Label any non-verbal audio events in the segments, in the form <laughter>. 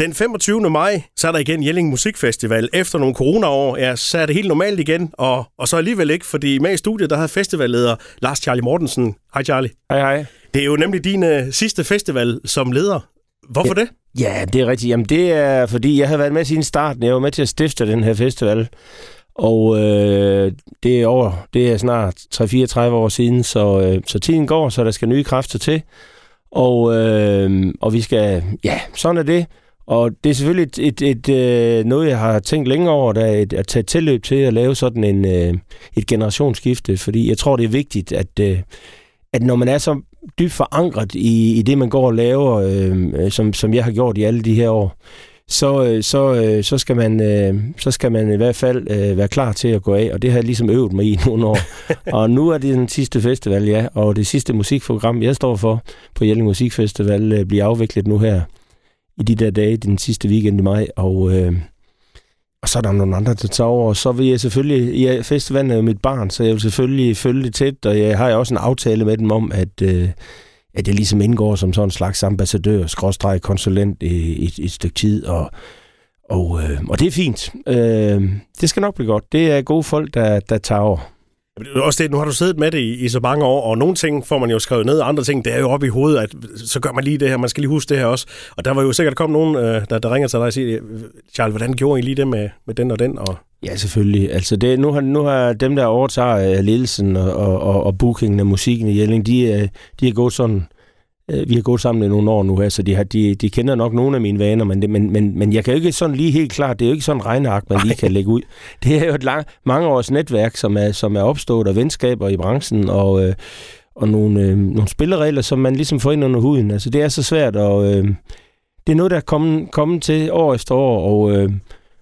Den 25. maj, så er der igen Jelling Musikfestival. Efter nogle coronaår, ja, så er det helt normalt igen, og, og så alligevel ikke, fordi med i studiet, der havde festivalleder Lars Charlie Mortensen. Hej Charlie. Hej hej. Det er jo nemlig din uh, sidste festival som leder. Hvorfor ja, det? Ja, det er rigtigt. Jamen det er, fordi jeg havde været med siden starten. Jeg var med til at stifte den her festival. Og øh, det er over, det er snart 3-34 år siden, så, øh, så tiden går, så der skal nye kræfter til. Og, øh, og vi skal, ja, sådan er det. Og det er selvfølgelig et, et, et, øh, noget, jeg har tænkt længe over, der er et, at tage tilløb til at lave sådan en, øh, et generationsskifte, fordi jeg tror, det er vigtigt, at, øh, at når man er så dybt forankret i, i det, man går og laver, øh, som, som jeg har gjort i alle de her år, så, så, så, skal man, så skal man i hvert fald være klar til at gå af, og det har jeg ligesom øvet mig i <laughs> nogle år. og nu er det den sidste festival, ja, og det sidste musikprogram, jeg står for på Jelling Musikfestival, bliver afviklet nu her i de der dage, den sidste weekend i maj, og, øh, og så er der nogle andre, der tager over, og så vil jeg selvfølgelig, ja, festivalen er jo mit barn, så jeg vil selvfølgelig følge det tæt, og jeg har jo også en aftale med dem om, at, øh, at jeg ligesom indgår som sådan en slags ambassadør, skråstreg konsulent i, i, i et stykke tid, og, og, øh, og det er fint. Øh, det skal nok blive godt. Det er gode folk, der, der tager over. Også det, nu har du siddet med det i, i så mange år, og nogle ting får man jo skrevet ned, og andre ting, det er jo oppe i hovedet, at så gør man lige det her, man skal lige huske det her også. Og der var jo sikkert kommet nogen, øh, der, der ringer til dig og siger, Charles, hvordan gjorde I lige det med, med den og den? Og... Ja, selvfølgelig. Altså det, nu, har, nu har dem, der overtager uh, ledelsen og, og, og bookingen af musikken i Jelling, de, uh, de er gået sådan Øh, vi har gået sammen i nogle år nu her, så de, har, de, de kender nok nogle af mine vaner, men, det, men, men, men jeg kan jo ikke sådan lige helt klart, det er jo ikke sådan en regneark, man lige kan lægge ud. Det er jo et lang, mange års netværk, som er, som er opstået af venskaber i branchen, og, øh, og nogle, øh, nogle spilleregler, som man ligesom får ind under huden. Altså det er så svært, og øh, det er noget, der er kommet, kommet til år efter år, og, øh,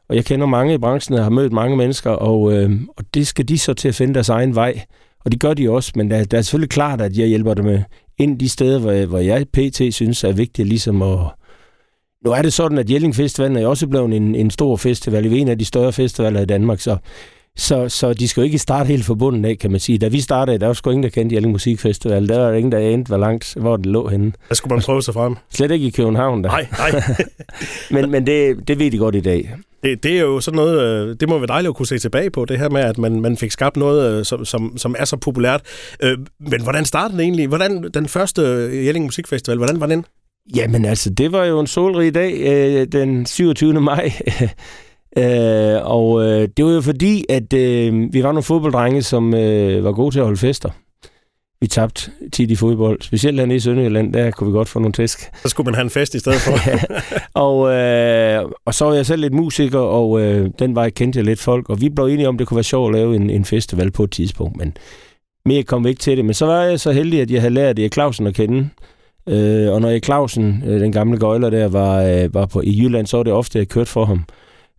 og jeg kender mange i branchen, og har mødt mange mennesker, og, øh, og det skal de så til at finde deres egen vej. Og det gør de også, men der, der er selvfølgelig klart, at jeg hjælper dem med ind de steder, hvor jeg, hvor jeg pt. synes er vigtigt ligesom at... Nu er det sådan, at Jelling Festival er også blevet en, en stor festival. Det er en af de større festivaler i Danmark, så, så, så de skal jo ikke starte helt forbundet af, kan man sige. Da vi startede, der var sgu ingen, der kendte Jelling Musikfestival. Der var ingen, der anede, hvor langt, hvor det lå henne. Der skulle man prøve sig frem. Slet ikke i København. Der. Nej, nej. <laughs> men men det, det ved de godt i dag. Det, det er jo sådan noget, øh, det må være dejligt at kunne se tilbage på, det her med, at man, man fik skabt noget, øh, som, som, som er så populært. Øh, men hvordan startede det egentlig? Hvordan, den første Jelling Musikfestival, hvordan var den? Jamen altså, det var jo en solrig dag, den 27. maj. <laughs> og det var jo fordi, at vi var nogle fodbolddrenge, som var gode til at holde fester vi tabte tit i fodbold. Specielt hernede i Sønderjylland, der kunne vi godt få nogle tæsk. Så skulle man have en fest i stedet for. <laughs> ja. og, øh, og så var jeg selv lidt musiker, og øh, den vej kendte jeg lidt folk. Og vi blev enige om, at det kunne være sjovt at lave en, en festival på et tidspunkt. Men mere kom vi ikke til det. Men så var jeg så heldig, at jeg havde lært Erik Clausen at kende. Øh, og når Erik Clausen, øh, den gamle gøjler der, var, øh, var på, i Jylland, så var det ofte, jeg kørte for ham.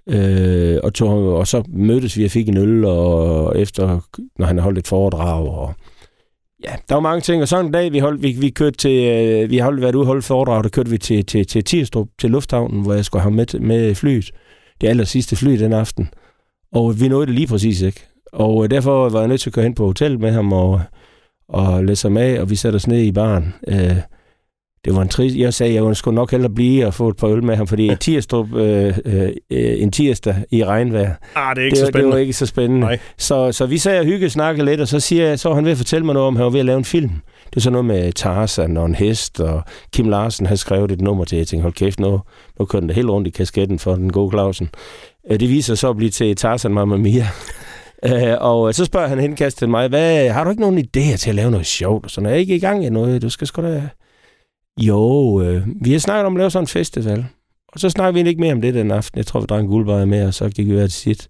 Øh, og, tog, og så mødtes vi og fik en øl, og efter, når han holdt et foredrag, og Ja, der var mange ting, og sådan en dag, vi, holdt, vi, vi kørte til, øh, vi har været ude og holde foredrag, der kørte vi til, til, til Tirstrup, til Lufthavnen, hvor jeg skulle have med, med flyet. Det aller sidste fly den aften. Og vi nåede det lige præcis ikke. Og øh, derfor var jeg nødt til at køre hen på hotel med ham og, og læse ham af, og vi satte os ned i baren. Øh, det var en trist... Jeg sagde, at jeg skulle nok hellere blive og få et par øl med ham, fordi <laughs> tirsdag, øh, øh, en tirsdag i regnvejr, ah, det, er ikke det, så spændende. det var ikke så spændende. Nej. Så, så vi sagde og hygge snakke lidt, og så siger jeg, så var han ved at fortælle mig noget om, at han var ved at lave en film. Det er sådan noget med Tarzan og en hest, og Kim Larsen havde skrevet et nummer til, jeg tænkte, hold kæft, nu, nu kører den helt rundt i kasketten for den gode Clausen. Øh, det viser så at blive til Tarzan Mamma Mia. Uh, <laughs> og så spørger han henkastet til mig, hvad, har du ikke nogen idéer til at lave noget sjovt? Så når jeg er ikke i gang i noget, du skal sgu da jo, øh, vi har snakket om at lave sådan en festival. Og så snakker vi ikke mere om det den aften. Jeg tror, vi drak en guldbejer med, og så gik vi til sit.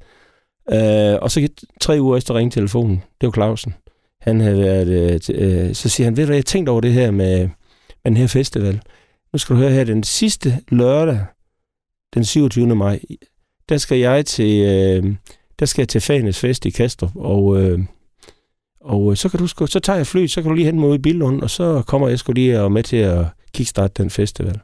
Øh, og så tre uger efter ringte telefonen. Det var Clausen. Han havde været... Øh, øh, så siger han, ved du jeg tænkte over det her med, med den her festival. Nu skal du høre her, den sidste lørdag, den 27. maj, der skal jeg til, øh, der skal jeg til Fanes Fest i Kastrup, og øh, og øh, så kan du sku, så tager jeg fly, så kan du lige hente mig ud i Billund, og så kommer jeg sgu lige og med til at kickstarte den festival.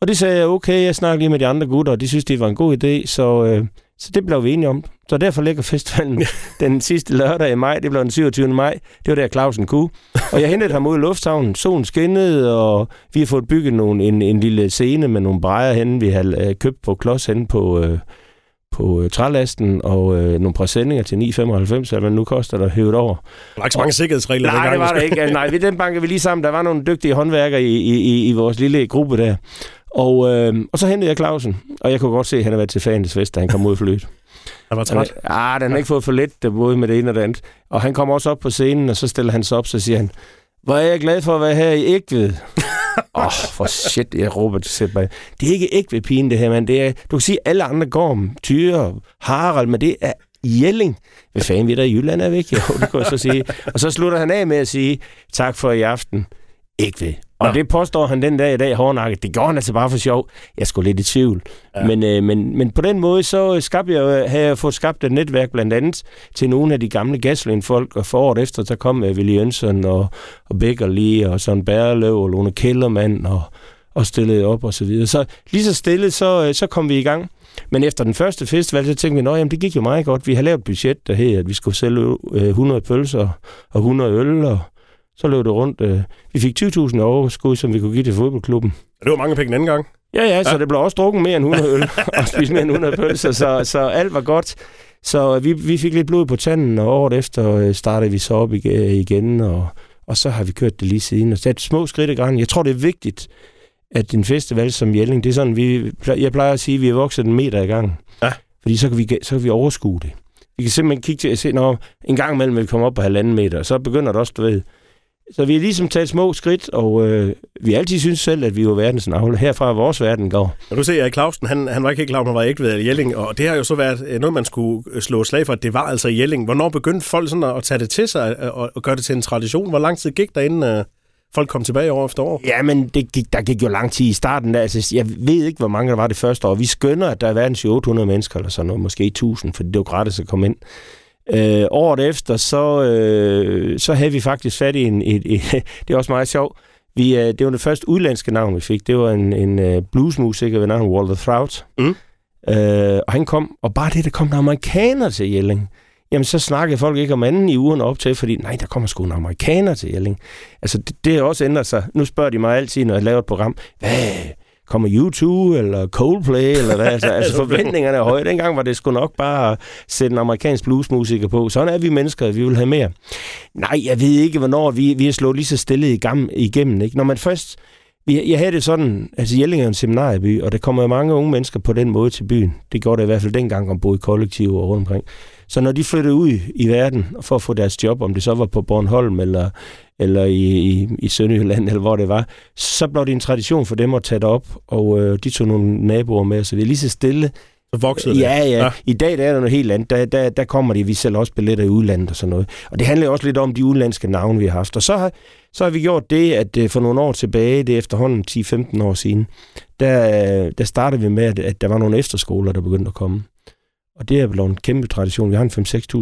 Og det sagde jeg, okay, jeg snakker lige med de andre gutter, og de synes, det var en god idé, så øh, Så det blev vi enige om. Så derfor ligger festivalen <laughs> den sidste lørdag i maj. Det blev den 27. maj. Det var der Clausen kunne. Og jeg hentede ham ud i lufthavnen. Solen skinnede, og vi har fået bygget nogle, en, en lille scene med nogle brejer henne, vi har øh, købt på klods henne på, øh, på øh, trælasten, og øh, nogle præsendinger til 9,95, eller hvad nu koster der hævet over. Der var ikke så mange sikkerhedsregler Nej, det var der ikke. Nej, vi den banker vi lige sammen. Der var nogle dygtige håndværkere i, i, i, i vores lille gruppe der. Og, øh, og så hentede jeg Clausen, og jeg kunne godt se, at han havde været til Fandens Fest, da han kom ud for flyet. <laughs> Han var træt. Ja, den har ikke fået for lidt, både med det ene og det andet. Og han kommer også op på scenen, og så stiller han sig op, så siger han, hvor er jeg glad for at være her i Ægved. <laughs> Åh, oh, for shit, jeg råber til mig. Det er ikke Ægved pigen, det her, men det er, du kan sige, alle andre går om Tyre, Harald, men det er Jelling. Hvad fanden vi der i Jylland er væk? Jo, det kan jeg så sige. Og så slutter han af med at sige, tak for i aften. Ikke ved. Og Nå. det påstår han den dag i dag hårdnakket. Det gjorde han altså bare for sjov. Jeg skulle lidt i tvivl. Ja. Men, øh, men, men på den måde, så skabte jeg, havde jeg fået skabt et netværk blandt andet til nogle af de gamle gasolin-folk. Og foråret efter, så kom uh, Willy Jønsson og, og Becker lige, og Søren Bærløv og Lone Kellermann og, og stillede op og så videre. Så lige så stille, så, øh, så kom vi i gang. Men efter den første festival, så tænkte vi, at det gik jo meget godt. Vi har lavet et budget, der hed, at vi skulle sælge 100 øh, pølser og 100 øl, og så løb det rundt. Øh, vi fik 20.000 overskud, som vi kunne give til fodboldklubben. Det var mange penge den anden gang. Ja, ja, så ja. det blev også drukket mere end 100 øl, <laughs> <laughs> og spist mere end 100 pølser, så, så alt var godt. Så vi, vi fik lidt blod på tanden, og året efter øh, startede vi så op igen, og, og så har vi kørt det lige siden. Og sat små skridt i gang. Jeg tror, det er vigtigt, at en festival som Jelling, det er sådan, vi, jeg plejer at sige, at vi er vokset en meter i gang. Ja. Fordi så kan vi, så kan vi overskue det. Vi kan simpelthen kigge til at se, når en gang imellem vi kommer op på halvanden meter, så begynder det også, du ved, så vi har ligesom taget små skridt, og øh, vi altid synes selv, at vi var verdens navle. Herfra vores verden går. Og du ser, Erik Clausen, han, han var ikke helt klar, han var ikke ved Jelling, og det har jo så været øh, noget, man skulle slå slag for, at det var altså Jelling. Hvornår begyndte folk sådan at tage det til sig og, og gøre det til en tradition? Hvor lang tid gik der, inden uh, folk kom tilbage år efter år? Ja, men det gik, der gik jo lang tid i starten. Der. Altså, jeg ved ikke, hvor mange der var det første år. Vi skønner, at der er været 800 mennesker eller sådan noget, måske 1000, for det var gratis at komme ind. Øh, året efter, så, øh, så havde vi faktisk fat i en... Et, et, <laughs> det er også meget sjovt. Vi, øh, det var det første udlandske navn, vi fik. Det var en, en uh, bluesmusiker ved navn Walter Trout. Mm. Øh, og han kom, og bare det, der kom en amerikaner til Jelling, jamen så snakkede folk ikke om anden i ugen op til, fordi nej, der kommer sgu en amerikaner til Jelling. Altså, det, det har også ændret sig. Nu spørger de mig altid, når jeg laver et program, hvad, kommer U2 eller Coldplay, eller hvad. Altså, <laughs> altså forventningerne er høje. Dengang var det sgu nok bare at sætte en amerikansk bluesmusiker på. Sådan er vi mennesker, vi vil have mere. Nej, jeg ved ikke, hvornår vi, vi er slået lige så stille igennem. Ikke? Når man først... Jeg havde det sådan, altså Jelling er en seminarieby, og der kommer mange unge mennesker på den måde til byen. Det gjorde det i hvert fald dengang, om boede i kollektiv og rundt omkring. Så når de flyttede ud i verden for at få deres job, om det så var på Bornholm eller, eller i, i, i Sønderjylland, eller hvor det var, så blev det en tradition for dem at tage det op, og øh, de tog nogle naboer med, så det er lige så stille. Så voksede det? Ja, ja. ja. I dag der er der noget helt andet. Der, der, der kommer de, vi sælger også billetter i udlandet og sådan noget. Og det handler også lidt om de udlandske navne, vi har haft. Og så har, så har vi gjort det, at øh, for nogle år tilbage, det er efterhånden 10-15 år siden, der, der startede vi med, at, at der var nogle efterskoler, der begyndte at komme. Og det er blevet en kæmpe tradition. Vi har en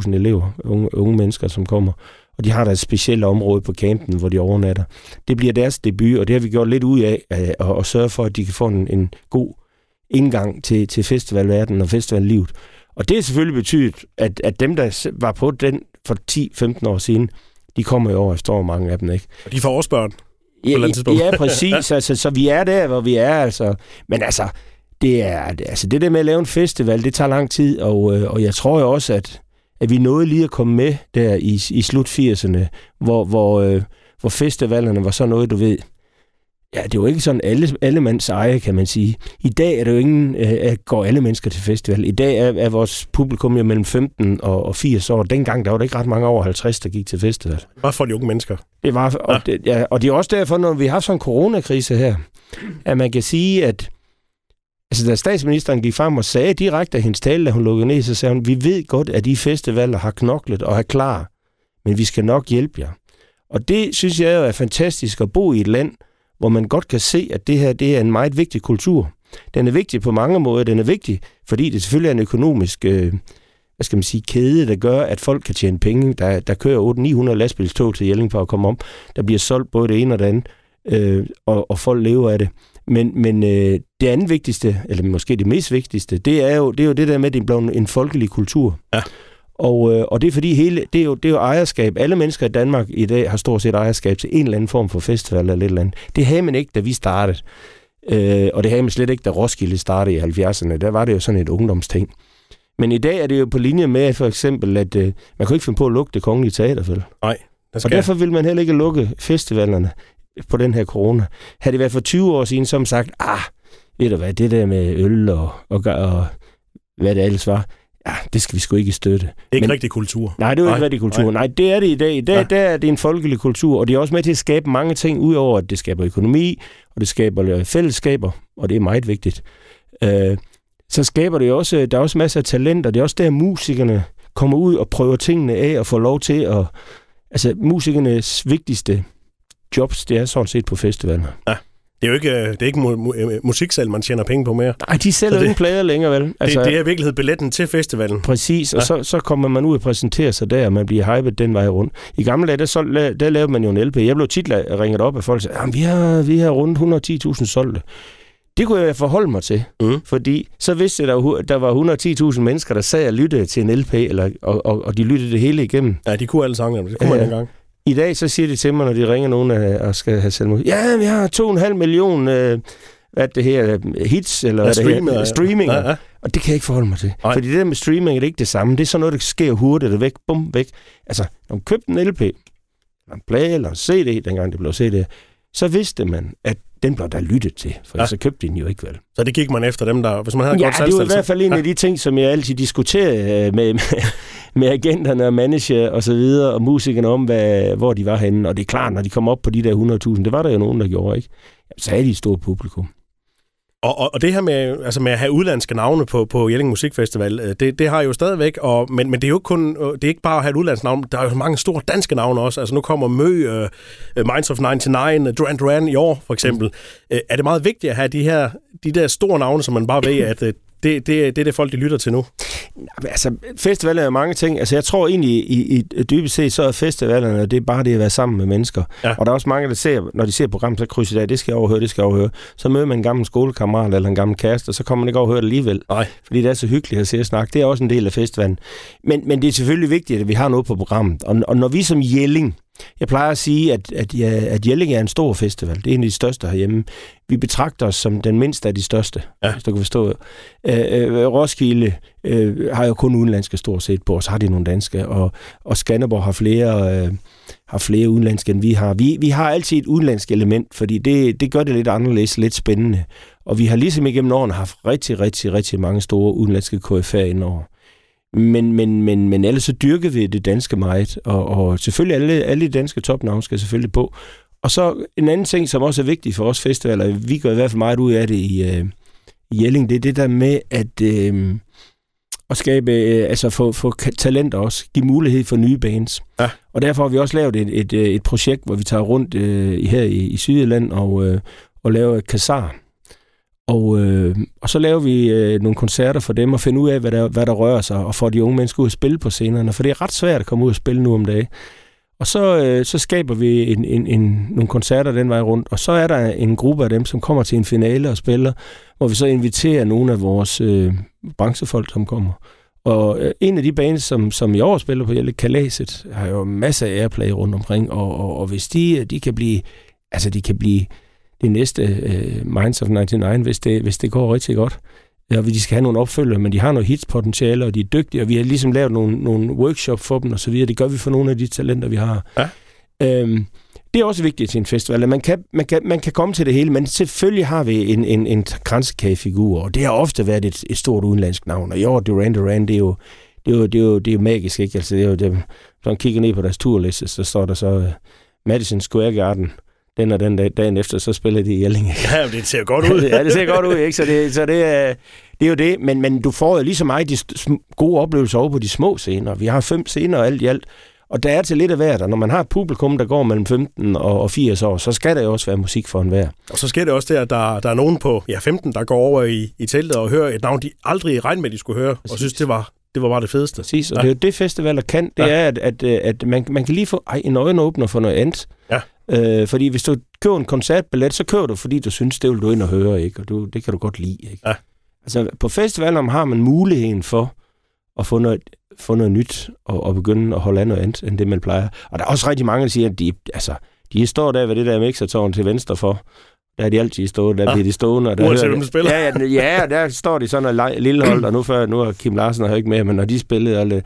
5-6.000 elever, unge, unge mennesker, som kommer. Og de har der et specielt område på campen, hvor de overnatter. Det bliver deres debut, og det har vi gjort lidt ud af at, at, at sørge for, at de kan få en, en god indgang til, til festivalverdenen og festivallivet. Og det har selvfølgelig betydet, at, at dem, der var på den for 10-15 år siden, de kommer i år efter mange af dem, ikke? Og de får også børn. Ja, ja, præcis. <laughs> altså, så vi er der, hvor vi er. Altså. Men altså, det er, altså det der med at lave en festival, det tager lang tid, og, øh, og jeg tror jo også, at, at vi nåede lige at komme med der i, i slut 80'erne, hvor, hvor, øh, hvor festivalerne var så noget, du ved, ja, det var ikke sådan alle, alle mands eje, kan man sige. I dag er det jo ingen, øh, går alle mennesker til festival. I dag er, er vores publikum jo mellem 15 og, og 80 år. Dengang der var det ikke ret mange over 50, der gik til festival. Det var for de unge mennesker. Det var, og, ja. Det, ja, og det er også derfor, når vi har sådan en coronakrise her, at man kan sige, at Altså, da statsministeren gik frem og sagde direkte af hendes tale, da hun lukkede ned, så sagde hun, vi ved godt, at de festivaler har knoklet og er klar, men vi skal nok hjælpe jer. Og det synes jeg jo er fantastisk at bo i et land, hvor man godt kan se, at det her det er en meget vigtig kultur. Den er vigtig på mange måder. Den er vigtig, fordi det selvfølgelig er en økonomisk øh, hvad skal man sige, kæde, der gør, at folk kan tjene penge. Der, der kører 800-900 lastbilstog til Jelling for at komme om. Der bliver solgt både det ene og det andet, øh, og, og folk lever af det. Men, men øh, det andet vigtigste, eller måske det mest vigtigste, det er jo det, er jo det der med, at det er blevet en folkelig kultur. Ja. Og, øh, og det er fordi hele, det er, jo, det er jo ejerskab. Alle mennesker i Danmark i dag har stort set ejerskab til en eller anden form for festival eller lidt eller andet. Det havde man ikke, da vi startede. Øh, og det havde man slet ikke, da Roskilde startede i 70'erne. Der var det jo sådan et ungdomsting. Men i dag er det jo på linje med for eksempel, at øh, man kan ikke finde på at lukke det kongelige teater, vel? Nej, Og derfor vil man heller ikke lukke festivalerne på den her corona. Havde det været for 20 år siden, som sagt, ah, ved du hvad, det der med øl og, og, og hvad det ellers var, ja, det skal vi sgu ikke støtte. Ikke Men, rigtig kultur. Nej, det er jo ikke rigtig kultur. Nej. nej, det er det i dag. I dag ja. der er det en folkelig kultur, og det er også med til at skabe mange ting, udover at det skaber økonomi, og det skaber fællesskaber, og det er meget vigtigt. Øh, så skaber det også, der er også masser af talenter. Det er også der, musikerne kommer ud og prøver tingene af og får lov til at... Altså, musikernes vigtigste jobs, det er sådan set på festivalerne. Ja. Det er jo ikke, øh, det er ikke mu- mu- øh, musiksalg, man tjener penge på mere. Nej, de sælger det- ingen plader længere, vel? Altså, det, det er i virkeligheden billetten til festivalen. Præcis, og Ja. så, så kommer man ud og præsenterer sig der, og man bliver hypet den vej rundt. I gamle dage, der, så, der lavede man jo en LP. Jeg blev tit ringet op af folk, og sagde, "Jamen, vi har, vi har rundt 110.000 solgte. Det kunne jeg forholde mig til, Mm. fordi så vidste jeg, at der var, der var 110.000 mennesker, der sad og lyttede til en LP, eller, og, og, og de lyttede det hele igennem. Ja, de kunne alle sangene. Det kunne man engang. I dag så siger de til mig, når de ringer nogen af, og skal have selvmord. Ja, vi har 2,5 million øh, hvad det her, hits, eller Ja, hvad det her, ja. streaminger. Ja, ja. Og det kan jeg ikke forholde mig til. Nej. Fordi det der med streaming er det ikke det samme. Det er sådan noget, der sker hurtigt og væk, bum, væk. Altså, når man købte en LP, en plade, eller en CD, dengang det blev CD, så vidste man, at den blev der lyttet til. For Ja. ja. så købte de den jo ikke vel. Så det gik man efter dem, der... Hvis man havde Ja, godt det var i hvert fald en af de ting, som jeg altid diskuterer øh, med, med, med agenterne og manager og så videre, og musikerne om, hvad, hvor de var henne. Og det er klart, når de kom op på de der 100.000, det var der jo nogen, der gjorde, ikke? Så er de et stort publikum. Og, og, og det her med, altså med at have udlandske navne på, på Jelling Musikfestival, øh, det, det har jo stadigvæk, og, men, men det er jo ikke kun, øh, det er ikke bare at have et udlandsk navn, der er jo mange store danske navne også. Altså nu kommer Mø, uh, Minds of 99, uh, Duran Duran i år for eksempel. Mm. Er det meget vigtigt at have de her de der store navne, som man bare ved, at uh, det, det, det er det, folk de lytter til nu? Altså, festivaler er jo mange ting. Altså, jeg tror egentlig, i, i dybest set, så er festivalerne, det er bare det at være sammen med mennesker. Ja. Og der er også mange, der ser, når de ser programmet, så krydser de af, det skal jeg overhøre, det skal jeg overhøre. Så møder man en gammel skolekammerat eller en gammel kæreste, og så kommer man ikke overhøre det alligevel. Nej. Fordi det er så hyggeligt at se og snakke. Det er også en del af festivalen. Men, men det er selvfølgelig vigtigt, at vi har noget på programmet. Og, og når vi som Jelling, jeg plejer at sige, at, at, ja, at Jelling er en stor festival. Det er en af de største herhjemme. Vi betragter os som den mindste af de største, Ja. hvis du kan forstå. Øh, øh, Roskilde øh, har jo kun udenlandske stort set på, og så har de nogle danske, og, og Skanderborg har flere, øh, har flere udenlandske, end vi har. Vi, vi har altid et udenlandsk element, fordi det, det gør det lidt anderledes, lidt spændende. Og vi har ligesom igennem årene haft rigtig, rigtig, rigtig mange store udenlandske KF'er indover. Men, men, men, men ellers så dyrker vi det danske meget, og, og selvfølgelig alle, alle de danske topnavne skal selvfølgelig på. Og så en anden ting, som også er vigtig for os festivaler, vi gør i hvert fald meget ud af det i, øh, i Jelling, det er det der med at, øh, at skabe, øh, altså få, få talenter også, give mulighed for nye bands. Ja. Og derfor har vi også lavet et, et, øh, et projekt, hvor vi tager rundt øh, her i, i Sydjylland og, øh, og laver et kassar. Og, øh, og så laver vi øh, nogle koncerter for dem og finder ud af, hvad der, hvad der rører sig, og får de unge mennesker ud at spille på scenerne, for det er ret svært at komme ud og spille nu om dagen. Og så, øh, så skaber vi en, en, en, nogle koncerter den vej rundt, og så er der en gruppe af dem, som kommer til en finale og spiller, hvor vi så inviterer nogle af vores øh, branchefolk, som kommer. Og øh, en af de bands, som, som i år spiller på Jelle Kalaset, har jo masser af airplay rundt omkring, og, og, og hvis de, de kan blive, altså de kan blive det næste øh, Minds of 99, hvis det, hvis det går rigtig godt. Ja, og de skal have nogle opfølger, men de har noget hitspotentiale, og de er dygtige, og vi har ligesom lavet nogle, nogle workshop for dem, og så videre. Det gør vi for nogle af de talenter, vi har. Ja. Øhm, det er også vigtigt til en festival, at man kan, man kan, man kan komme til det hele, men selvfølgelig har vi en, en, en kransekagefigur, og det har ofte været et, et stort udenlandsk navn, og år Duran Duran, det er jo, det er jo, det er jo, det er jo magisk, ikke? Altså, det er jo, det, når man kigger ned på deres turliste, så står der så uh, Madison Square Garden, den og den dag, dagen efter, så spiller de i Jelling. ikke? <laughs> Ja, det ser godt ud. <laughs> ja, det ser godt ud, ikke? Så det, så det, er, det er jo det. Men, men du får jo lige så meget de gode oplevelser over på de små scener. Vi har fem scener alt i alt. Og der er til lidt af hvert, og når man har et publikum, der går mellem 15 og og 80 år, så skal der jo også være musik for enhver. Og så sker det også der, at der, der er nogen på ja, 15, der går over i, i teltet og hører et navn, de aldrig regnede med, at de skulle høre, og Præcis. synes, det var, det var bare det fedeste. Præcis, og Ja. det er jo det, festivaler kan. Det Ja. ja. er, at, at, at man, man kan lige få ej, en øjenåbner for noget andet. Ja. Øh, fordi hvis du køber en koncertbillet, så køber du, fordi du synes, det vil du ind og høre, ikke? Og du, det kan du godt lide, ikke? Ja. Altså, på festivalen har man muligheden for at få noget, få noget nyt og, og begynde at holde andet andet, end det, man plejer. Og der er også rigtig mange, der siger, at de, altså, de står der ved det der mixertårn til venstre for. Der er de altid stået, der ja. bliver de stående. Og der Uanset hører hvem spiller. Ja, ja, ja, der står de sådan og lille hold, og nu, før, nu er Kim Larsen her ikke med, men når de spillede, og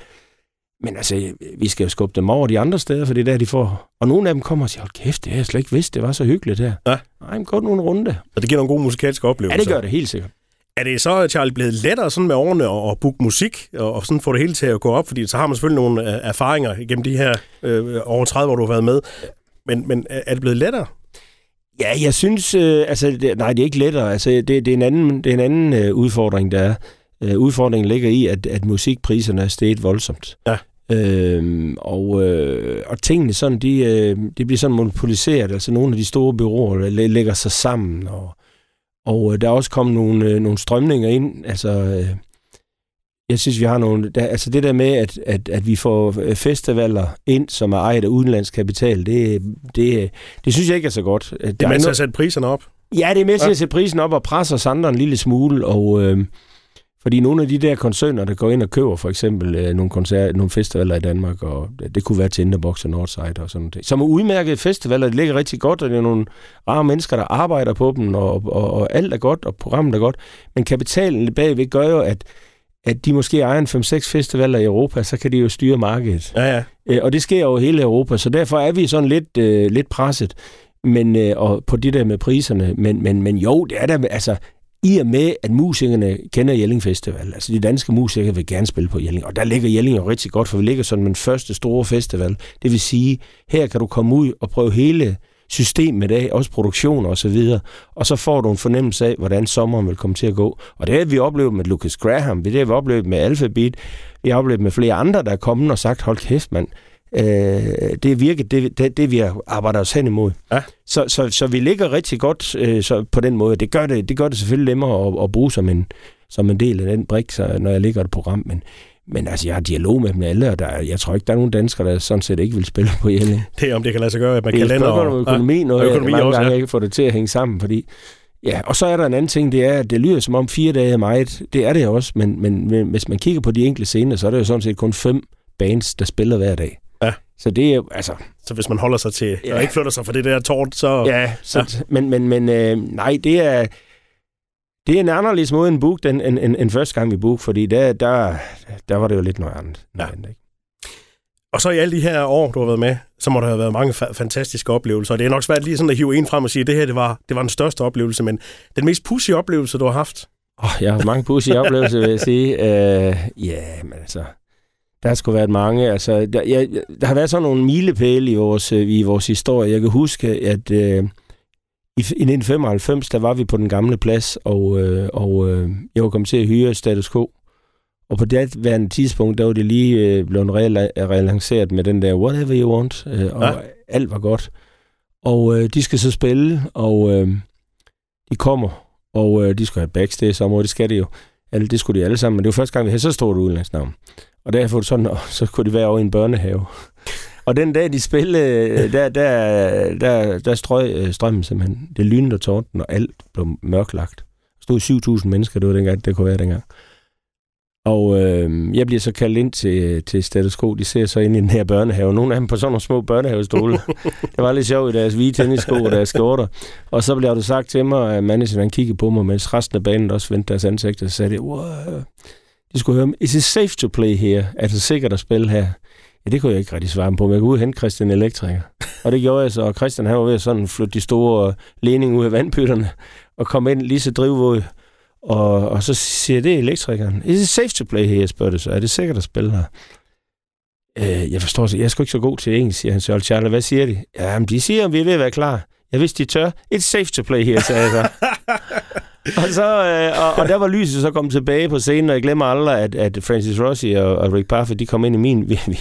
men altså, vi skal jo skubbe dem over de andre steder, for det er der, de får... Og nogle af dem kommer og siger, hold kæft, det har jeg slet ikke vidst, det var så hyggeligt her. Ja. Nej, men gå nu en runde. Så det giver nogle gode musikalske Ja, oplevelser. det gør det helt sikkert. Er det så, Charlie, blevet lettere sådan med årene at, at booke musik, og, og sådan få det hele til at gå op? Fordi så har man selvfølgelig nogle øh, erfaringer gennem de her øh, over 30 år, du har været med. Men, men er er det blevet lettere? Ja, jeg synes, øh, altså, det, nej, det er ikke lettere. Altså, det, det er en anden, det er en anden øh, udfordring, der er. Øh, udfordringen ligger i, at, at musikpriserne er steget voldsomt. Ja. Øhm, og, øh, og tingene sådan, de, øh, de bliver sådan monopoliseret. Altså nogle af de store byråer der læ- lægger sig sammen, og, og øh, der er også kommet nogle, øh, nogle strømninger ind. Altså, øh, jeg synes, vi har nogle... Der, altså det der med, at, at, at vi får øh, festivaler ind, som er ejet af udenlandsk kapital, det, det, det synes jeg ikke er så godt. Det er med til at sætte priserne op. Ja, det er med til Ja. at sætte prisen op og presse os andre en lille smule, og øh, fordi nogle af de der koncerner, der går ind og køber for eksempel øh, nogle, koncert, nogle festivaler i Danmark, og det, det kunne være Tinderbox og Northside og sådan noget, som er udmærkede festivaler, de ligger rigtig godt, og det er nogle rare mennesker, der arbejder på dem, og, og, og alt er godt, og programmet er godt, men kapitalen bagved gør jo, at at de måske ejer en 5-6 festivaler i Europa, så kan de jo styre markedet. Ja, ja. Øh, og det sker over hele Europa, så derfor er vi sådan lidt, øh, lidt presset men, øh, og på det der med priserne. Men, men, men jo, det er der, altså, i og med, at musikerne kender Jelling Festival, altså de danske musikere vil gerne spille på Jelling, og der ligger Jelling jo rigtig godt, for vi ligger som den første store festival. Det vil sige, her kan du komme ud og prøve hele systemet af, også produktion og så videre, og så får du en fornemmelse af, hvordan sommeren vil komme til at gå. Og det har vi oplevet med Lucas Graham, det har vi oplevet med Alphabet, vi har oplevet med flere andre, der er kommet og sagt, hold kæft mand, øh, det er virkelig det, det, det, vi arbejder os hen imod. Ja. Så, så, så vi ligger rigtig godt øh, så på den måde. Det gør det, det gør det selvfølgelig nemmere at, at bruge som en, som en del af den brik, så, når jeg ligger et program, men men altså, jeg har dialog med dem alle, og der, er- jeg tror ikke, der er nogen danskere, der sådan set ikke vil spille på Jelling. <laughs> Det er, om det kan lade sig gøre med Det er et kalender. spørgsmål om økonomi, noget, og og økonomi mange også, gange ja. ikke får det til at hænge sammen, fordi... Ja, og så er der en anden ting, det er, at det lyder som om fire dage er meget. Det er det også, men, men, men hvis man kigger på de enkelte scener, så er det jo sådan set kun fem bands, der spiller hver dag. Så det er altså... Så hvis man holder sig til, Ja. og ikke flytter sig fra det der tårn, så... Ja, så, ja. men, men, men øh, nej, det er... Det er en anderledes måde end book, end, end, end, end første gang vi book, fordi der, der, der var det jo lidt noget andet. Ja. Andet, ikke? Og så i alle de her år, du har været med, så må der have været mange fa- fantastiske oplevelser. Og det er nok svært lige sådan at hive en frem og sige, at det her det var, det var den største oplevelse, men den mest pussy oplevelse, du har haft? Oh, jeg har haft mange pussy oplevelser, vil jeg sige. Uh, ja, men altså... Der har sgu været mange. Altså, der, jeg, der har været sådan nogle milepæle i vores, øh, i vores historie. Jeg kan huske, at uh, i, i 1995, der var vi på den gamle plads, og, uh, og uh, jeg var kommet til at hyre status quo. Og på det værende tidspunkt, der var det lige uh, blevet rela- relanceret med den der whatever you want, uh, og Ja. alt var godt. Og uh, de skal så spille, og uh, de kommer, og øh, de skulle have backstage område, det skal de jo. Alle, det skulle de alle sammen, men det var første gang, vi havde så stort udenlandsnavn. Og derfor sådan, og så kunne de være over i en børnehave. Og den dag, de spillede, øh, der, der, der, der strøg øh, strømmen simpelthen. Det lynede og torden, og alt blev mørklagt. Der stod 7.000 mennesker, det var dengang, det kunne være dengang. Og øh, jeg bliver så kaldt ind til, til status quo. De ser så ind i den her børnehave. Nogle af dem på sådan nogle små børnehavestole. <laughs> det var lidt sjovt i deres hvide tennissko og deres skjorter. Og så blev det sagt til mig, at manageren kiggede på mig, mens resten af banen også vendte deres ansigt og sagde, wow de skulle høre, is it safe to play here? Er det sikkert at spille her? Ja, det kunne jeg ikke rigtig svare på, men jeg kunne ud og hente Christian Elektriker. Og det gjorde jeg så, og Christian han var ved at sådan flytte de store øh, ledninger ud af vandpytterne og komme ind lige så drivvåd. Og, og så siger det elektrikeren, is it safe to play here, spørger det så. Er det sikkert at spille her? Øh, jeg forstår så, jeg er sgu ikke så god til engelsk, siger han så. Charlie, hvad siger de? Jamen, de siger, om vi er ved at være klar. Jeg vidste, de tør. It's safe to play here, sagde jeg så. <laughs> <laughs> og, så øh, og, og, der var lyset så kommet tilbage på scenen, og jeg glemmer aldrig, at, at Francis Rossi og, og Rick Parfitt, de kom ind i min... <laughs> Vi, vi,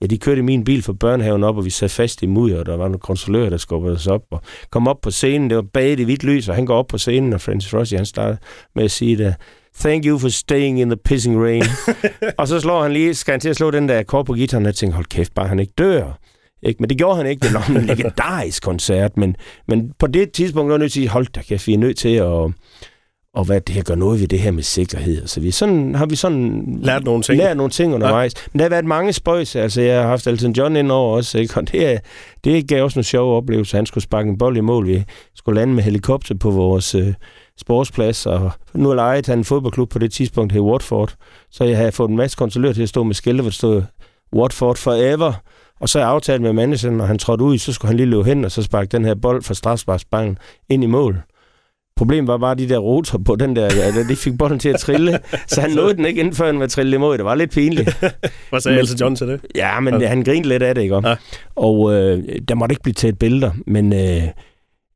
ja, de kørte i min bil fra børnehaven op, og vi sad fast i mudder, og der var nogle kontrollører, der skubbede os op, og kom op på scenen. Det var bag det hvidt lys, og han går op på scenen, og Francis Rossi, han starter med at sige det. Thank you for staying in the pissing rain. <laughs> og så slår han lige, skal han til at slå den der akkord på gitaren, og jeg tænker, hold kæft, bare han ikke dør. Ikke? Men det gjorde han ikke. Det var en <laughs> legendarisk koncert. Men, men på det tidspunkt var jeg nødt til at sige, hold da kæft, vi er nødt til at og hvad det her gør noget ved det her med sikkerhed. Så vi sådan, har vi sådan lært nogle ting, lært nogle ting undervejs. Ja. Men der har været mange spøjs. Altså, jeg har haft Elton John ind over også, ikke? og det, det gav også nogle sjove oplevelser. Han skulle sparke en bold i mål. Vi skulle lande med helikopter på vores øh, sportsplads, og nu lejede han en fodboldklub på det tidspunkt her i Watford. Så jeg havde fået en masse kontrollør til at stå med skilte, hvor det stod Watford forever. Og så er jeg aftalt med manageren, når han trådte ud, så skulle han lige løbe hen, og så sparke den her bold fra strafsparksbanken ind i mål. Problemet var bare de der rotor på den der, ja, de fik bolden til at trille, <laughs> så han nåede den ikke inden før han var trille imod. Det var lidt pinligt. <laughs> Hvad sagde Elton John til det? Ja, men ja. han grinede lidt af det, ikke? Ja. Og øh, der måtte ikke blive taget billeder, men, øh,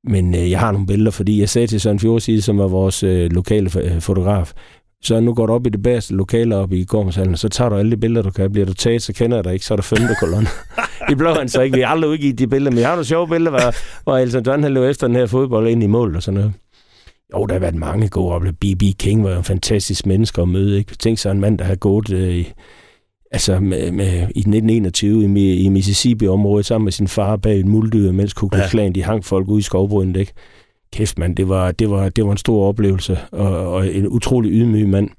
men øh, jeg har nogle billeder, fordi jeg sagde til Søren Fjordside, som var vores øh, lokale øh, fotograf, så nu går du op i det bedste lokale op i Gormshallen, så tager du alle de billeder, du kan. Bliver du taget, så kender jeg dig ikke, så er der femte kolonne. det blev han så ikke. Vi har aldrig udgivet de billeder, men jeg har nogle sjove billeder, hvor, hvor Elton John han løb efter den her fodbold ind i mål og sådan noget. Jo, der har været mange gode oplevelser. B.B. King var en fantastisk menneske at møde. Ikke? Tænk sig en mand, der har gået øh, altså med, med, i 1921 i, i Mississippi-området sammen med sin far bag en muldyr, mens Ku Klux Klan, de hang folk ud i skovbryndet. Ikke? Kæft, mand, det var, det, var, det var en stor oplevelse, og, og en utrolig ydmyg mand.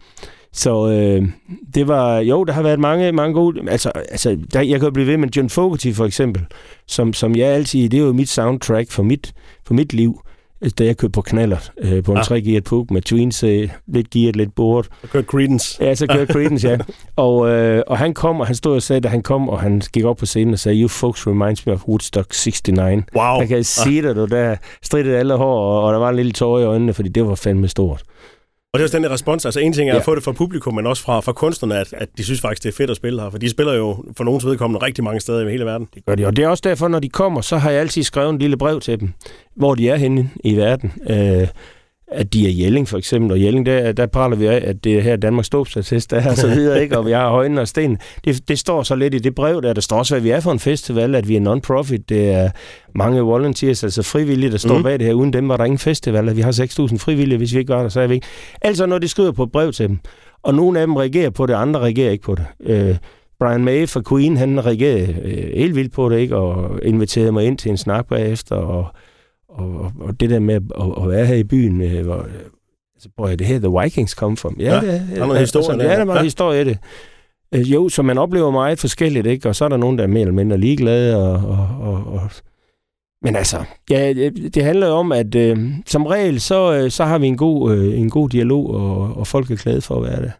Så øh, det var, jo, der har været mange, mange gode, altså, altså der, jeg kan blive ved med John Fogerty for eksempel, som, som jeg altid, det er jo mit soundtrack for mit, for mit liv da jeg kørte på knaller øh, på en ah. 3 Puk med twins, øh, lidt gearet, lidt boret. Og kørte Creedence. Ja, så kørte <laughs> Creedence, ja. Og, øh, og han kom, og han stod og sagde, da han kom, og han gik op på scenen og sagde, you folks reminds me of Woodstock 69. Wow. Jeg kan ah. sige dig, du der strittede alle hår, og, og der var en lille tår i øjnene, fordi det var fandme stort. Og det er også den der respons. Altså en ting er ja. at få det fra publikum, men også fra, fra kunstnerne, at, at de synes faktisk, det er fedt at spille her. For de spiller jo for nogens vedkommende rigtig mange steder i hele verden. Det gør de, og det er også derfor, når de kommer, så har jeg altid skrevet en lille brev til dem, hvor de er henne i verden. Øh, at de er Jelling for eksempel, og Jelling, der, der praler vi af, at det er her Danmarks ståbsattest er, og så <laughs> videre, ikke? og vi har højne og sten. Det, det står så lidt i det brev der, der står også, at vi er for en festival, at vi er non-profit, det er mange volunteers, altså frivillige, der står mm. bag det her, uden dem var der ingen festival, at vi har 6.000 frivillige, hvis vi ikke gør det, så er vi ikke. Altså når de skriver på et brev til dem, og nogle af dem reagerer på det, andre reagerer ikke på det. Øh, Brian May fra Queen, han reagerede øh, helt vildt på det, ikke? og inviterede mig ind til en snak bagefter, og og, og det der med at, at være her i byen, øh, hvor, altså, hvor er det her, The Vikings come from? Ja, ja det er, der er noget altså, historie. Ja, der er meget ja. historie i det. Øh, jo, så man oplever meget forskelligt, ikke? Og så er der nogen, der er mere eller mindre ligeglade, og, og, og, og men altså, ja, det handler om, at øh, som regel, så, øh, så har vi en god, øh, en god dialog, og, og folk er glade for at være der.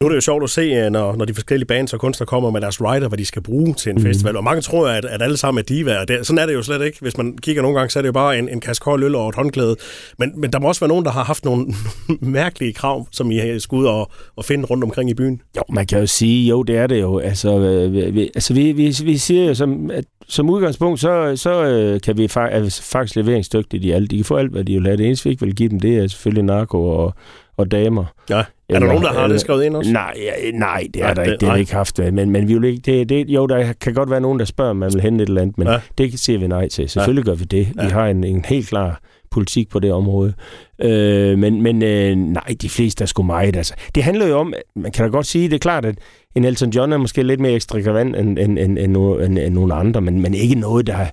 Nu er det jo sjovt at se, øh, når, når de forskellige bands og kunstnere kommer med deres rider, hvad de skal bruge til en mm. festival. Og mange tror, at, at alle sammen er diva. Og det, sådan er det jo slet ikke. Hvis man kigger nogle gange, så er det jo bare en, en kasse kold øl og et håndklæde. Men, men der må også være nogen, der har haft nogle <laughs> mærkelige krav, som I skal ud og, og finde rundt omkring i byen. Jo, man kan jo sige, jo, det er det jo. Altså, øh, vi, altså vi, vi, vi siger jo, som, at som udgangspunkt, så, så øh, kan vi fa- er faktisk leveringsdygtige i alt. De kan få alt, hvad de vil have. Det eneste, vi ikke vil give dem, det er selvfølgelig narko og, og damer. Ja. Er der nogen, der har det skrevet ind også? Nej, nej det er nej, der ikke. Det har vi ikke haft. Men, men vi vil ikke, det, det, jo, der kan godt være nogen, der spørger, om man vil hente et eller andet, men ja. det siger vi nej til. Selvfølgelig ja. gør vi det. Vi ja. har en, en helt klar politik på det område. Øh, men men øh, nej, de fleste er sgu meget. Altså. Det handler jo om, man kan da godt sige, det er klart, at en Elton John er måske lidt mere ekstravagant end, end, end, end, end, end nogle andre, men, men ikke noget, der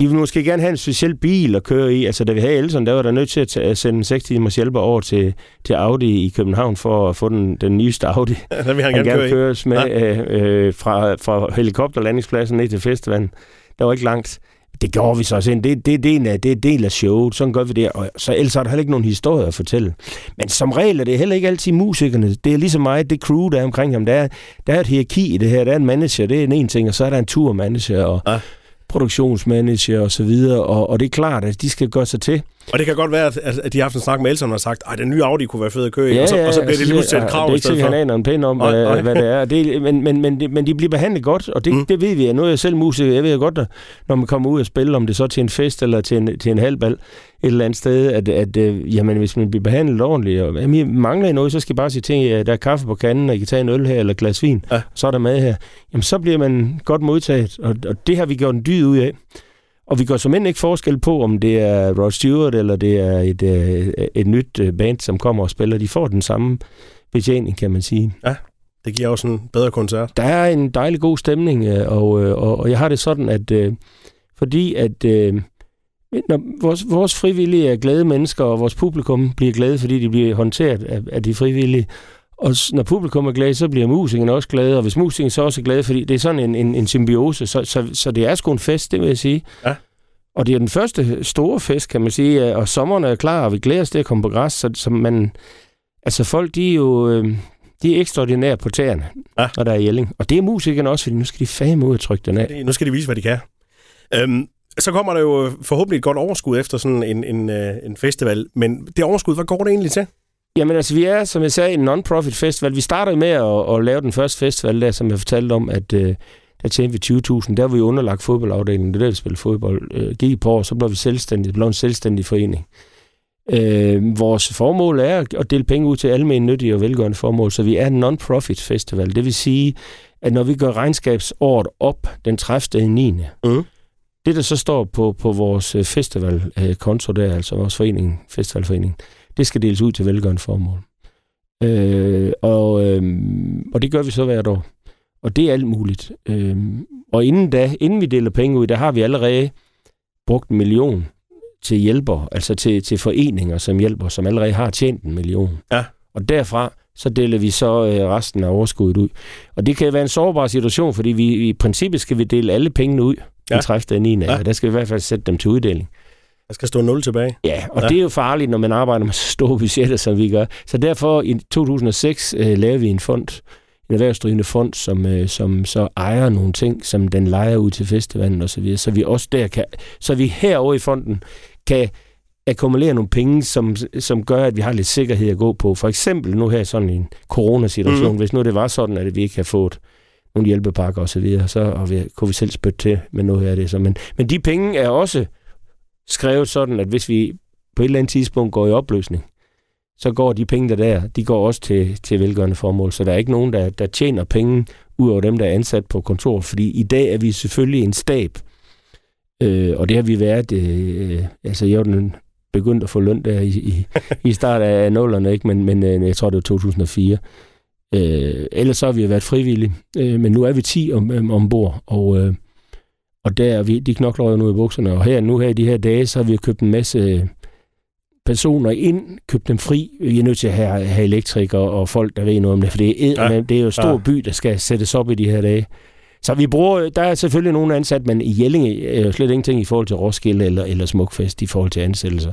de vil måske gerne have en speciel bil at køre i. Altså, da vi havde Elton, der var der nødt til at, at sende en 6 timers hjælper over til, til Audi i København for at få den, den nyeste Audi. <laughs> Ja, der vil han, han gerne, gerne køres med ja. øh, øh, fra, fra helikopterlandingspladsen ned til festivalen. Der var ikke langt. Det gjorde vi så også. Det, det, det, er af, det er del af showet. Sådan gør vi det. Og så ellers er der heller ikke nogen historie at fortælle. Men som regel er det heller ikke altid musikerne. Det er ligesom mig, det crew, der er omkring ham. Der er, der er et hierarki i det her. Der er en manager, det er en, en ting, og så er der en turmanager. Og, ja produktionsmanager og så videre, og, og det er klart, at de skal gøre sig til. Og det kan godt være, at, at de har haft en snak med Elton og har sagt, at den nye Audi kunne være fed at køre i, ja, og, så, og så bliver det lige pludselig et krav ja, det er ikke sikkert, han aner en pæn om, nej, nej. hvad det er. Det, men, men, men, men de bliver behandlet godt, og det, mm. det ved vi. Nu er jeg selv musiker, jeg ved godt, når man kommer ud og spiller, om det så til en fest eller til en, til en halvbal, et eller andet sted, at, at øh, jamen, hvis man bliver behandlet ordentligt, og jamen, mangler I noget, så skal I bare sige til, at der er kaffe på kanden, og I kan tage en øl her, eller et glas vin, ja. så er der mad her. Jamen, så bliver man godt modtaget, og, og det har vi gjort en dyd ud af. Og vi gør som end ikke forskel på, om det er Rod Stewart, eller det er et, et, øh, et nyt øh, band, som kommer og spiller. De får den samme betjening, kan man sige. Ja. Det giver også en bedre koncert. Der er en dejlig god stemning, øh, og, og, og jeg har det sådan, at fordi at når vores, vores frivillige er glade mennesker, og vores publikum bliver glade, fordi de bliver håndteret af, af de frivillige, og når publikum er glad, så bliver musikerne også glade, og hvis musikerne så også er glade, fordi det er sådan en, en, en symbiose, så, så, så det er sgu en fest, det vil jeg sige. Ja. Og det er den første store fest, kan man sige, og sommeren er klar, og vi glæder os til at komme på græs, så, så man, altså folk, de er jo, øh, de er ekstraordinære på tæerne, Ja. når der er Jelling. Og det er musikerne også, fordi nu skal de fandme ud og trykke den af. Nu skal de vise, hvad de kan. Øhm, så kommer der jo forhåbentlig et godt overskud efter sådan en, en, øh, en festival. Men det overskud, hvad går det egentlig til? Jamen altså, vi er, som jeg sagde, en non-profit festival. Vi startede med at, at lave den første festival der, som jeg fortalte om, at øh, der tjente vi 20.000. Der var vi underlagt fodboldafdelingen. Det er der, vi spillede fodbold. Øh, gik et par år, så blev vi selvstændige. blev en selvstændig forening. Øh, vores formål er at dele penge ud til almindelige nyttige og velgørende formål, så vi er en non-profit festival. Det vil sige, at når vi gør regnskabsåret op den 30. i 9. Mhm. Det, der så står på, på vores øh, festivalkonto der, altså vores forening, festivalforening, det skal deles ud til velgørende formål. Øh, og, øh, og det gør vi så hvert år. Og det er alt muligt. Øh, og inden da, inden vi deler penge ud, der har vi allerede brugt en million til hjælper, altså til, til foreninger, som hjælper, som allerede har tjent en million. Ja. Og derfra, så deler vi så øh, resten af overskuddet ud. Og det kan være en sårbar situation, fordi vi i princippet skal vi dele alle pengene ud Ja. den 30. 9. Ja. Ja. Der skal vi i hvert fald sætte dem til uddeling. Der skal stå 0 tilbage. Ja, og Ja. det er jo farligt, når man arbejder med så store budgetter, som vi gør. Så derfor i 2006 øh, lavede vi en fond, en erhvervsdrivende fond, som, øh, som så ejer nogle ting, som den lejer ud til festivalen og så videre. Så vi også der kan, så vi herovre i fonden kan akkumulere nogle penge, som, som gør, at vi har lidt sikkerhed at gå på. For eksempel nu her sådan en coronasituation, mm. hvis nu det var sådan, at vi ikke har fået nogle hjælpepakker og så videre, så og vi, kunne vi selv spytte til med noget af det. Så, men, men de penge er også skrevet sådan, at hvis vi på et eller andet tidspunkt går i opløsning, så går de penge, der der, de går også til, til velgørende formål. Så der er ikke nogen, der, der tjener penge ud over dem, der er ansat på kontor. Fordi i dag er vi selvfølgelig en stab. Øh, og det har vi været, øh, altså jeg den begyndt at få løn der i, i, <laughs> i start af nullerne, ikke? Men, men øh, jeg tror, det var 2004. Øh, ellers så har vi været frivillige, øh, men nu er vi 10 om, om, ombord, og, øh, og der er vi, de knokler jo nu i bukserne. Og her nu her i de her dage, så har vi købt en masse personer ind, købt dem fri. Vi er nødt til at have, have elektrikere og folk, der ved noget om det, for det er, Ja. ja. det er jo en stor Ja. by, der skal sættes op i de her dage. Så vi bruger, der er selvfølgelig nogen ansat, men i Jelling er jo slet ingenting i forhold til Roskilde eller, eller Smukfest i forhold til ansættelser.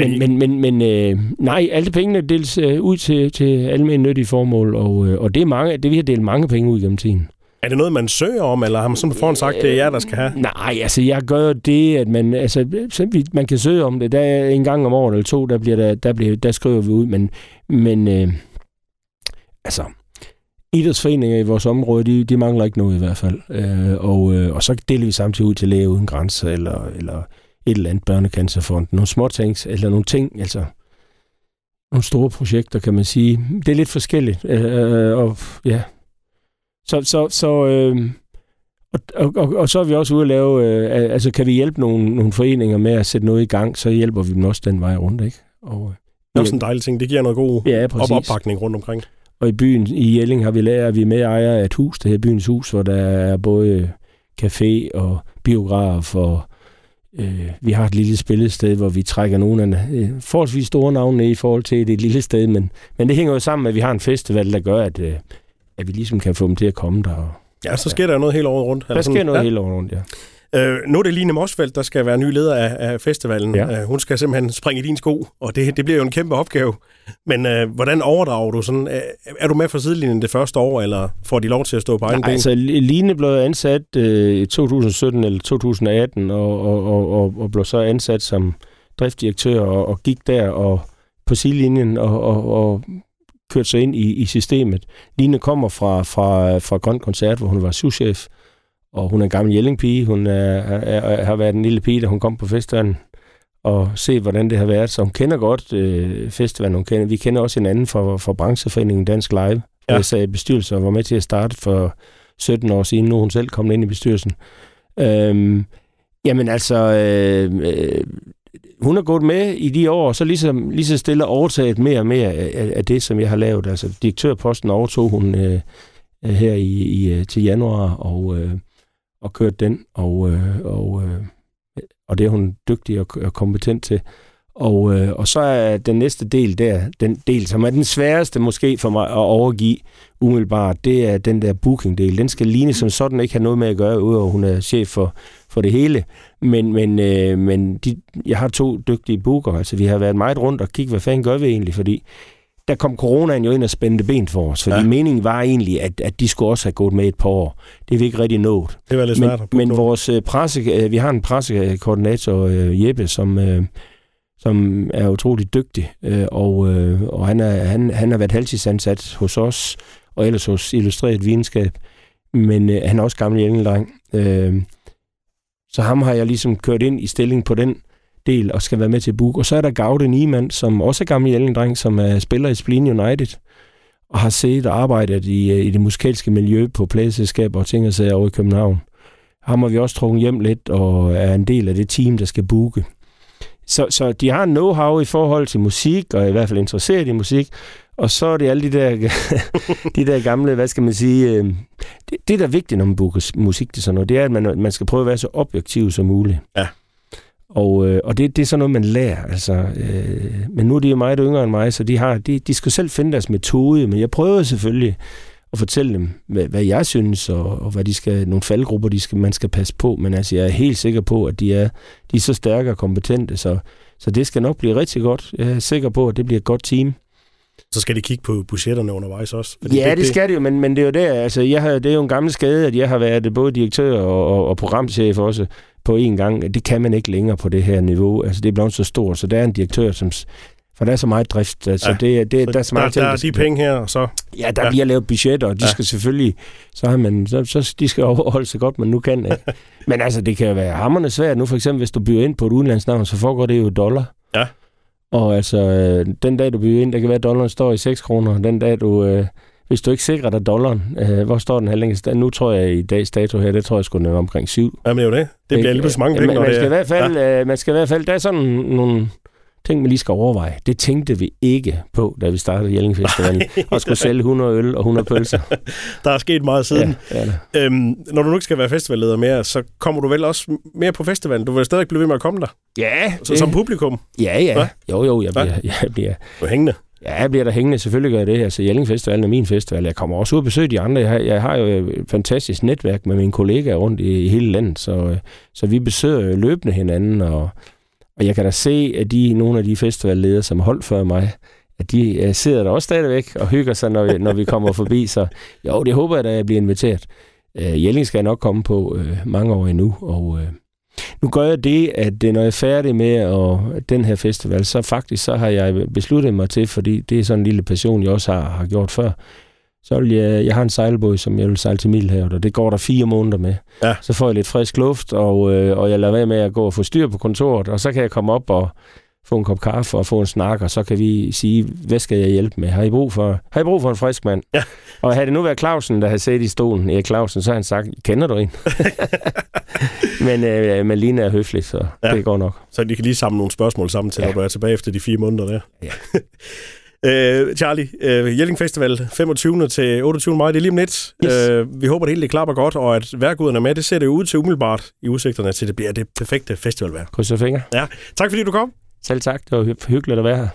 Men, men, men, men øh, nej, alle pengene deles øh, ud til, til almindelige nyttige formål, og, øh, og det er mange, det vi har delt mange penge ud gennem tiden. Er det noget, man søger om, eller har man simpelthen forhånd sagt, det er jer, der skal have? Nej, altså jeg gør det, at man, altså, vi- man kan søge om det. Der er en gang om året eller to, der, bliver der, der, bliver, der skriver vi ud, men, men øh, altså, idrætsforeninger i vores område, de, de mangler ikke noget i hvert fald. Øh, og, øh, og så deler vi samtidig ud til Læge Uden Grænser, eller, eller et eller andet børnecancerfond. Nogle små ting, eller nogle ting, altså nogle store projekter, kan man sige. Det er lidt forskelligt. Øh, øh og ja, så, så, så øh, og, og, og, og så er vi også ude at lave, øh, altså kan vi hjælpe nogle, nogle foreninger med at sætte noget i gang, så hjælper vi dem også den vej rundt, ikke? Og, øh, Det er også en dejlig ting. Det giver noget god ja, op opbakning rundt omkring. Og i byen, i Jelling, har vi lært, at vi er med ejer af et hus, det her byens hus, hvor der er både café og biograf, og øh, vi har et lille spillested, hvor vi trækker nogle af øh, forholdsvis store navne i forhold til det et lille sted, men, men det hænger jo sammen med, at vi har en festival, der gør, at, øh, at vi ligesom kan få dem til at komme der. Og, Ja, så sker der jo noget hele året rundt. der Eller sker sådan- noget ja. hele året rundt, ja. Øh, nu er det Line Mosfeldt, der skal være ny leder af, af festivalen. Ja. Øh, hun skal simpelthen springe i din sko, og det, det bliver jo en kæmpe opgave. Men øh, hvordan overdrager du sådan? Øh, er du med fra sidelinjen det første år, eller får de lov til at stå på egen Nej, ben? altså Line blev ansat øh, i 2017 eller 2018, og, og, og, og, og blev så ansat som driftdirektør, og, og gik der og på sidelinjen og, og, og kørte sig ind i, i systemet. Line kommer fra, fra, fra Grøn Koncert, hvor hun var souschef, og hun er en gammel jellingpige. Hun er, er, er, har været en lille pige, da hun kom på festivalen, og se, hvordan det har været. Så hun kender godt øh, festivalen. Hun kender, vi kender også hinanden fra, fra brancheforeningen Dansk Live, Ja. ja. jeg sad i bestyrelsen og var med til at starte for 17 år siden, nu er hun selv kommet ind i bestyrelsen. Øhm, jamen altså, øh, øh, hun er gået med i de år, og så ligesom, lige så stille overtaget mere og mere af, af det, som jeg har lavet. Altså direktørposten overtog hun øh, øh her i, i, øh, til januar, og, øh, og kørte den, og, øh, og, øh, og det er hun dygtig og, og kompetent til. Og, øh, og så er den næste del der, den del, som er den sværeste måske for mig at overgive umiddelbart, det er den der booking-del. Den skal ligne som sådan ikke have noget med at gøre, udover hun er chef for, for det hele. Men, men, øh, men de, jeg har to dygtige booker, altså vi har været meget rundt og kigge, hvad fanden gør vi egentlig, fordi der kom coronaen jo ind og spændte ben for os, fordi ja. meningen var egentlig, at, at de skulle også have gået med et par år. Det er vi ikke rigtig nået. Det var lidt svært men, men vores øh, presse, øh, vi har en pressekoordinator, øh, Jeppe, som, som er utrolig dygtig, og, og han, er, han, han har været halvtidsansat hos os, og ellers hos Illustreret Videnskab, men han er også gammel jævnedreng så ham har jeg ligesom kørt ind i stilling på den del og skal være med til at. Og så er der Gaude Niemann, som også er gammel dreng som er spiller i Spleen United, og har set og arbejdet i, øh, i det musikalske miljø på pladselskaber og ting og sager over i København. Ham har vi også trukket hjem lidt, og er en del af det team, der skal booke. Så, så de har know-how i forhold til musik, og er i hvert fald interesseret i musik. Og så er det alle de der, <laughs> de der gamle, hvad skal man sige, øh, det, det der er vigtigt, når man booker musik til sådan noget, det er, at man, man skal prøve at være så objektiv som muligt. Ja. Og, øh, og det, det er sådan noget, man lærer. Altså, øh, men nu er de jo meget yngre end mig, så de, har, de, de skal selv finde deres metode. Men jeg prøver selvfølgelig at fortælle dem, hvad, hvad jeg synes, og, og hvad de skal, nogle faldgrupper, de skal, man skal passe på. Men altså, jeg er helt sikker på, at de er, de er så stærke og kompetente, så, så det skal nok blive rigtig godt. Jeg er sikker på, at det bliver et godt team. Så skal de kigge på budgetterne undervejs også. Fordi ja, det, det skal det jo, men, men det er jo der, altså, jeg har, det er jo en gammel skade, at jeg har været både direktør og, og, og programchef også på én gang. Det kan man ikke længere på det her niveau. Altså, det er blevet så stort, så der er en direktør, som for der er så meget drift. Altså, ja, det, det, så der, er så meget der, der er de penge her, og så... Ja, der ja. bliver lavet budgetter, og de ja. skal selvfølgelig... Så, har man, så, så de skal <laughs> overholde sig godt, man nu kan. Ikke? Men altså, det kan jo være hammerne svært. Nu for eksempel, hvis du byder ind på et udenlandsnavn, så foregår det jo dollar. Ja. Og altså, øh, den dag du byder ind, der kan være, at dollaren står i 6 kroner. Den dag du... Øh, hvis du ikke sikrer dig dollaren, øh, hvor står den længst? Nu tror jeg i dags dato her, det tror jeg skulle omkring 7. Jamen det er jo det. Det bliver lidt mange penge, man, man, skal i hvert fald, ja. øh, man skal i hvert fald, der er sådan nogle ting, man lige skal overveje. Det tænkte vi ikke på, da vi startede Jelling Festivalen, og skulle sælge 100 øl og 100 pølser. <laughs> der er sket meget siden. Ja, ja øhm, når du nu ikke skal være festivalleder mere, så kommer du vel også mere på festivalen. Du vil stadig blive ved med at komme der? Ja. Så, det... Som publikum? Ja, ja. ja. Jo, jo, jeg bliver... <laughs> Jeg bliver du er hængende? Ja, jeg bliver der hængende. Selvfølgelig gør jeg det. Altså, Jelling Festival er min festival. Jeg kommer også ud og besøge de andre. Jeg har, jeg har jo et fantastisk netværk med mine kollegaer rundt i, i hele landet, så, så vi besøger løbende hinanden, og, og jeg kan da se, at de, nogle af de festivalledere, som holdt før mig, at de uh, sidder der også stadigvæk og hygger sig, når vi, når vi kommer forbi. Så jo, det håber jeg, at jeg bliver inviteret. Uh, Jelling skal jeg nok komme på uh, mange år endnu, og uh, nu gør jeg det, at når jeg er færdig med og den her festival, så faktisk så har jeg besluttet mig til, fordi det er sådan en lille passion, jeg også har, har gjort før, så vil jeg, jeg har en sejlbåd, som jeg vil sejle til Middelhavet, og det går der fire måneder med. Ja. Så får jeg lidt frisk luft, og, øh, og jeg lader være med at gå og få styr på kontoret, og så kan jeg komme op og få en kop kaffe og få en snak, og så kan vi sige, hvad skal jeg hjælpe med? Har I brug for, har I brug for en frisk mand? Ja. Og havde det nu været Clausen, der havde siddet i stolen, Erik Clausen, så har han sagt, kender du en? <laughs> men, øh, men er høflig, så ja. det går nok. Så de kan lige samle nogle spørgsmål sammen til, ja. når du er tilbage efter de fire måneder der. Ja. <laughs> Uh, Charlie, uh, Jelling Festival 25. til 28. maj, det er lige om lidt. Yes. Uh, vi håber, det hele det klapper godt, og at værkuderne er med. Det ser det ud til umiddelbart i udsigterne til, det bliver det perfekte festivalvær. Krydser fingre. Ja. Tak fordi du kom. Selv tak. Det var hyggeligt at være her.